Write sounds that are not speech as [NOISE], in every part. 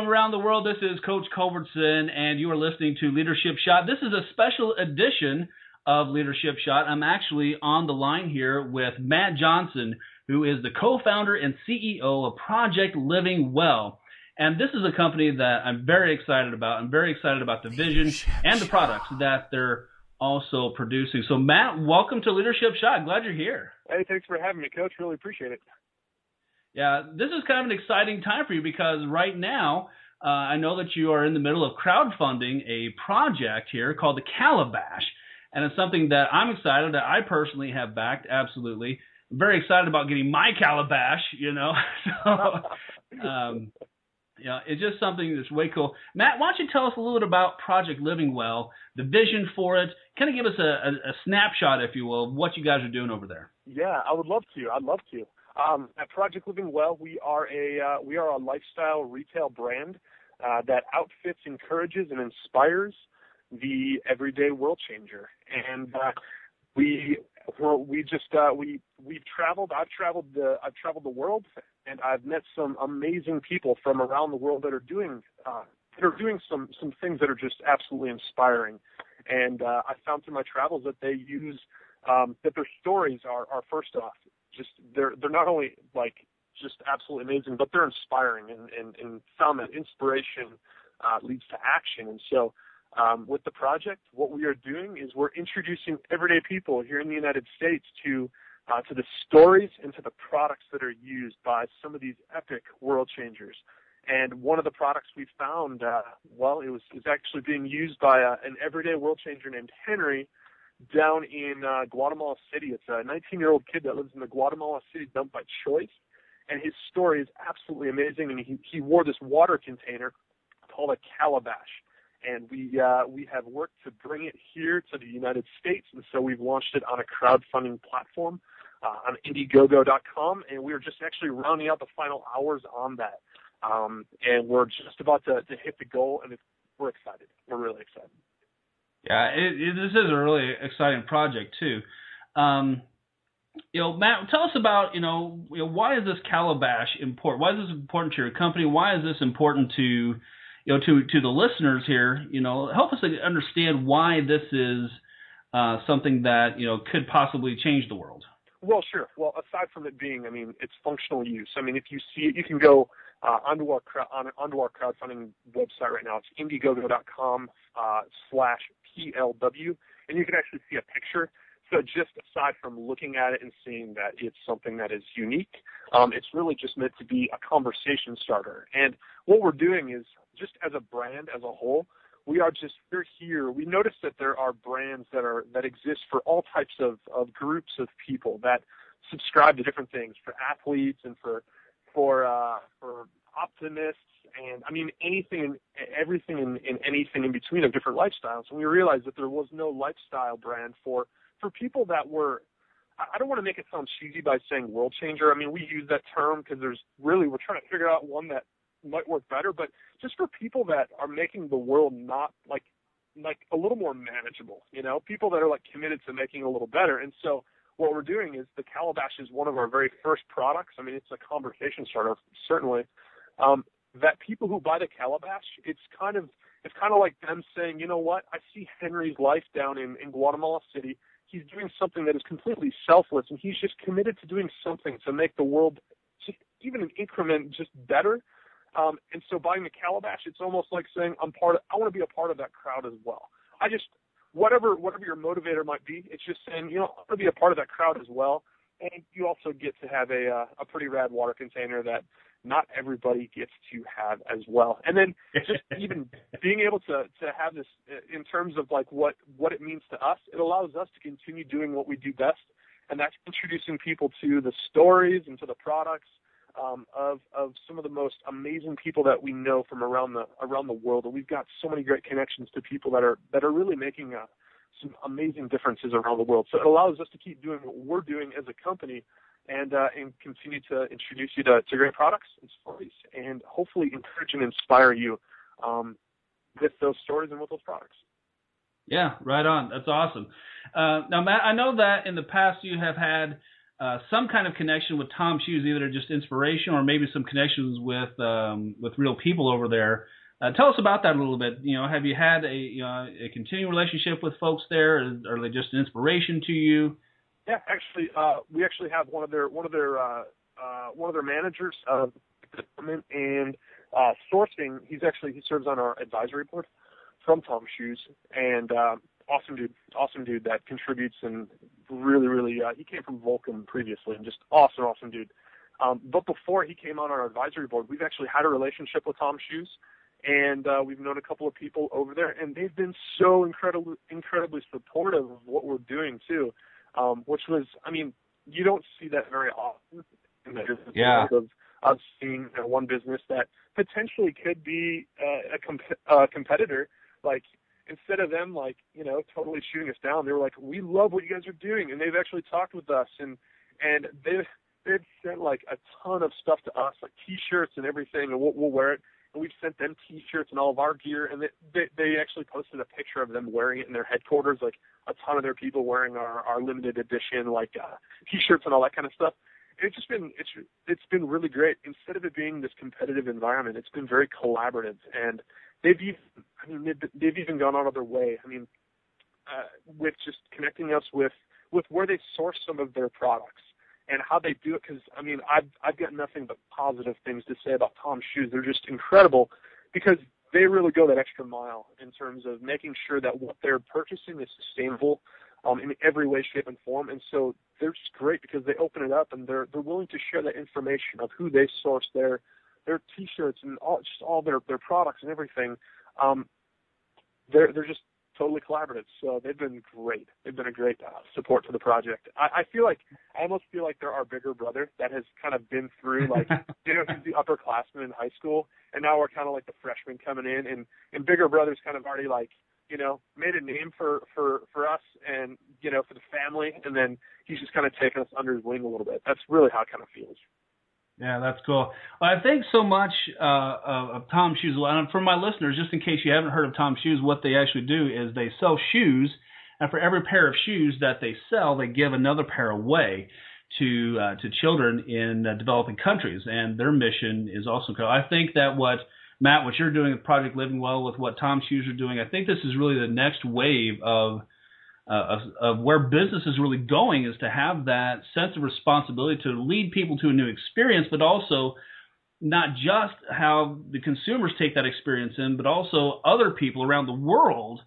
from around the world. This is Coach Culbertson, and you are listening to Leadership Shot. This is a special edition of Leadership Shot. I'm actually on the line here with Matt Johnson, who is the co founder and CEO of Project Living Well. And this is a company that I'm very excited about. I'm very excited about the vision and the products that they're also producing. So, Matt, welcome to Leadership Shot. Glad you're here. Hey, thanks for having me, Coach. Really appreciate it. Yeah, this is kind of an exciting time for you because right now, uh, I know that you are in the middle of crowdfunding a project here called the Calabash, and it's something that I'm excited that I personally have backed. Absolutely, I'm very excited about getting my Calabash. You know, [LAUGHS] so [LAUGHS] um, yeah, it's just something that's way cool. Matt, why don't you tell us a little bit about Project Living Well, the vision for it? Kind of give us a, a, a snapshot, if you will, of what you guys are doing over there. Yeah, I would love to. I'd love to. Um, at Project Living Well, we are a uh, we are a lifestyle retail brand uh, that outfits, encourages, and inspires the everyday world changer. And uh, we we just uh, we we've traveled. I've traveled the I've traveled the world, and I've met some amazing people from around the world that are doing uh, that are doing some some things that are just absolutely inspiring. And uh, I found through my travels that they use um, that their stories are are first off just they're they're not only like just absolutely amazing, but they're inspiring and and, and found that inspiration uh, leads to action. And so um, with the project, what we are doing is we're introducing everyday people here in the United States to uh, to the stories and to the products that are used by some of these epic world changers. And one of the products we found, uh, well, it was, it was actually being used by uh, an everyday world changer named Henry, down in uh, Guatemala City. It's a 19-year-old kid that lives in the Guatemala City dump by choice, and his story is absolutely amazing. And he he wore this water container called a calabash, and we uh, we have worked to bring it here to the United States, and so we've launched it on a crowdfunding platform uh, on Indiegogo.com, and we are just actually rounding out the final hours on that. Um, and we're just about to, to hit the goal, and we're excited. We're really excited. Yeah, it, it, this is a really exciting project too. Um, you know, Matt, tell us about you know, you know, why is this calabash important? Why is this important to your company? Why is this important to you know to to the listeners here? You know, help us understand why this is uh, something that you know could possibly change the world. Well, sure. Well, aside from it being, I mean, it's functional use. I mean, if you see it, you can go uh, onto our on, onto our crowdfunding website right now. It's Indiegogo.com uh, slash PLW, and you can actually see a picture. So just aside from looking at it and seeing that it's something that is unique, um, it's really just meant to be a conversation starter. And what we're doing is just as a brand as a whole, we are just we're here. We notice that there are brands that are that exist for all types of, of groups of people that subscribe to different things for athletes and for for uh, for optimists and I mean anything everything in, in anything in between of different lifestyles. And we realized that there was no lifestyle brand for for people that were. I don't want to make it sound cheesy by saying world changer. I mean, we use that term because there's really we're trying to figure out one that might work better. But just for people that are making the world not like like a little more manageable, you know, people that are like committed to making a little better. And so what we're doing is the calabash is one of our very first products. I mean, it's a conversation starter, certainly. Um, that people who buy the calabash, it's kind of it's kind of like them saying, you know what, I see Henry's life down in, in Guatemala City. He's doing something that is completely selfless, and he's just committed to doing something to make the world just even an increment just better. Um, and so buying the calabash, it's almost like saying, I'm part of, I want to be a part of that crowd as well. I just, whatever, whatever your motivator might be, it's just saying, you know, I want to be a part of that crowd as well. And you also get to have a, uh, a pretty rad water container that not everybody gets to have as well. And then [LAUGHS] just even being able to to have this uh, in terms of like what what it means to us, it allows us to continue doing what we do best, and that's introducing people to the stories and to the products um, of of some of the most amazing people that we know from around the around the world. And we've got so many great connections to people that are that are really making a, some amazing differences around the world. So it allows us to keep doing what we're doing as a company and uh, and continue to introduce you to, to great products and stories, and hopefully encourage and inspire you um, with those stories and with those products. Yeah, right on. That's awesome. Uh, now, Matt, I know that in the past you have had uh, some kind of connection with TOMS Shoes, either just inspiration or maybe some connections with um, with real people over there. Uh, tell us about that a little bit. You know, have you had a a continuing relationship with folks there? Or are they just an inspiration to you? Yeah, actually, uh, we actually have one of their one of their uh, uh, one of their managers of department and uh, sourcing. He's actually he serves on our advisory board from TOMS Shoes, and uh, awesome dude, awesome dude that contributes and really, really. Uh, he came from Vulcan previously, and just awesome, awesome dude. Um, but before he came on our advisory board, we've actually had a relationship with TOMS Shoes and uh, we've known a couple of people over there, and they've been so incredibly incredibly supportive of what we're doing too, um, which was, I mean, you don't see that very often in the business yeah. of of seeing you know, one business that potentially could be uh, a comp- uh, competitor, like. Instead of them like you know totally shooting us down, they were like, "We love what you guys are doing," and they've actually talked with us and and they've they've sent like a ton of stuff to us, like T-shirts and everything, and we'll, we'll wear it and we've sent them T-shirts and all of our gear, and they, they they actually posted a picture of them wearing it in their headquarters, like a ton of their people wearing our our limited edition like uh, T-shirts and all that kind of stuff. And it's just been it's it's been really great. Instead of it being this competitive environment, it's been very collaborative, and they've even I mean they've, they've even gone out of their way. I mean, uh, with just connecting us with with where they source some of their products and how they do it. Because I mean, I've I've got nothing but positive things to say about Tom's shoes. They're just incredible because they really go that extra mile in terms of making sure that what they're purchasing is sustainable um, in every way, shape, and form. And so they're just great because they open it up and they're they're willing to share that information of who they source their their T-shirts and all just all their their products and everything. Um, they're they're just totally collaborative. So they've been great. They've been a great uh, support for the project. I, I feel like I almost feel like they're our bigger brother that has kind of been through like [LAUGHS] you know he's the upperclassman in high school, and now we're kind of like the freshmen coming in, and and bigger brother's kind of already like you know made a name for for for us and you know for the family, and then he's just kind of taken us under his wing a little bit. That's really how it kind of feels. Yeah, that's cool. Well, I think so much uh, of, of TOMS Shoes. And for my listeners, just in case you haven't heard of TOMS Shoes, what they actually do is they sell shoes, and for every pair of shoes that they sell, they give another pair away to uh, to children in uh, developing countries. And their mission is also cool. I think that what Matt, what you're doing with Project Living Well, with what TOMS Shoes are doing, I think this is really the next wave of uh, of, of where business is really going is to have that sense of responsibility to lead people to a new experience, but also not just how the consumers take that experience in, but also other people around the world,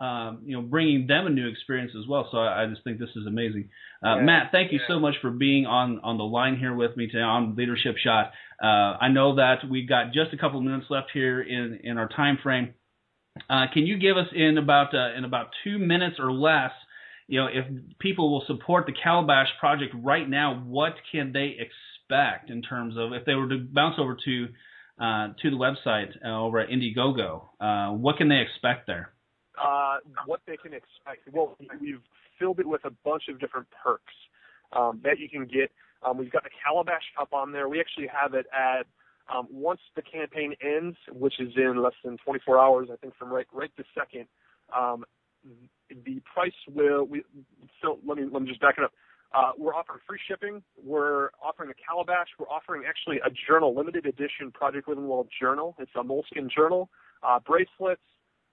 um, you know, bringing them a new experience as well. So I, I just think this is amazing. Uh, yeah, Matt, thank you yeah. so much for being on on the line here with me today on Leadership Shot. Uh, I know that we've got just a couple of minutes left here in in our time frame. Uh, can you give us in about uh, in about two minutes or less? You know, if people will support the Calabash project right now, what can they expect in terms of if they were to bounce over to uh, to the website uh, over at Indiegogo? Uh, what can they expect there? Uh, what they can expect? Well, we've filled it with a bunch of different perks um, that you can get. Um, we've got the Calabash up on there. We actually have it at um, once the campaign ends, which is in less than 24 hours, I think from right right this second, um, the price will. We, so let me let me just back it up. Uh, we're offering free shipping. We're offering a calabash. We're offering actually a journal, limited edition Project Living Well journal. It's a moleskin journal. Uh, bracelets.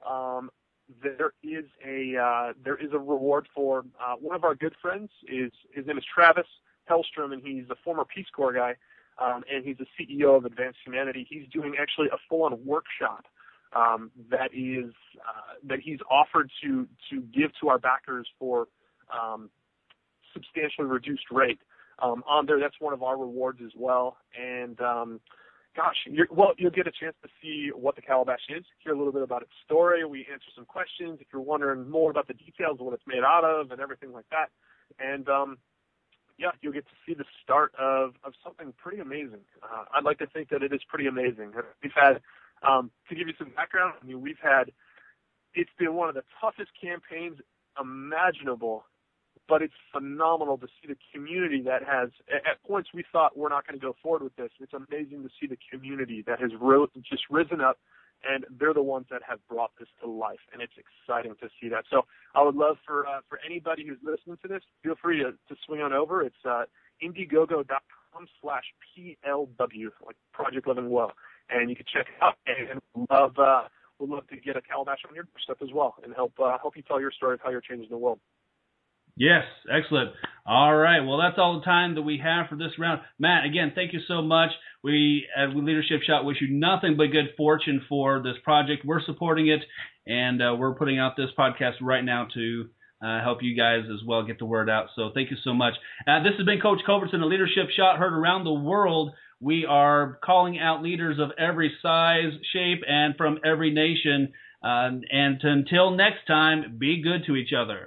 Um, there is a uh, there is a reward for uh, one of our good friends. is His name is Travis Hellstrom, and he's a former Peace Corps guy um, and he's the CEO of Advanced Humanity. He's doing actually a full-on workshop um, that is uh, that he's offered to to give to our backers for um, substantially reduced rate. Um, on there, that's one of our rewards as well. And um, gosh, well, you'll get a chance to see what the calabash is, hear a little bit about its story. We answer some questions if you're wondering more about the details of what it's made out of and everything like that. And um, yeah, you'll get to see the start of, of something pretty amazing. Uh, I'd like to think that it is pretty amazing. We've had, um, to give you some background, I mean, we've had, it's been one of the toughest campaigns imaginable, but it's phenomenal to see the community that has, at points we thought we're not going to go forward with this. It's amazing to see the community that has ro- just risen up and they're the ones that have brought this to life, and it's exciting to see that. So I would love for uh, for anybody who's listening to this, feel free to, to swing on over. It's uh, Indiegogo.com slash PLW, like Project Living Well, and you can check it out and love. Uh, we'd love to get a calabash on your doorstep as well and help uh, help you tell your story of how you're changing the world. Yes, excellent. All right, well, that's all the time that we have for this round. Matt, again, thank you so much. We at Leadership Shot wish you nothing but good fortune for this project. We're supporting it, and uh, we're putting out this podcast right now to uh, help you guys as well get the word out. So thank you so much. Uh, this has been Coach Culbertson, a Leadership Shot heard around the world. We are calling out leaders of every size, shape, and from every nation. Uh, and until next time, be good to each other.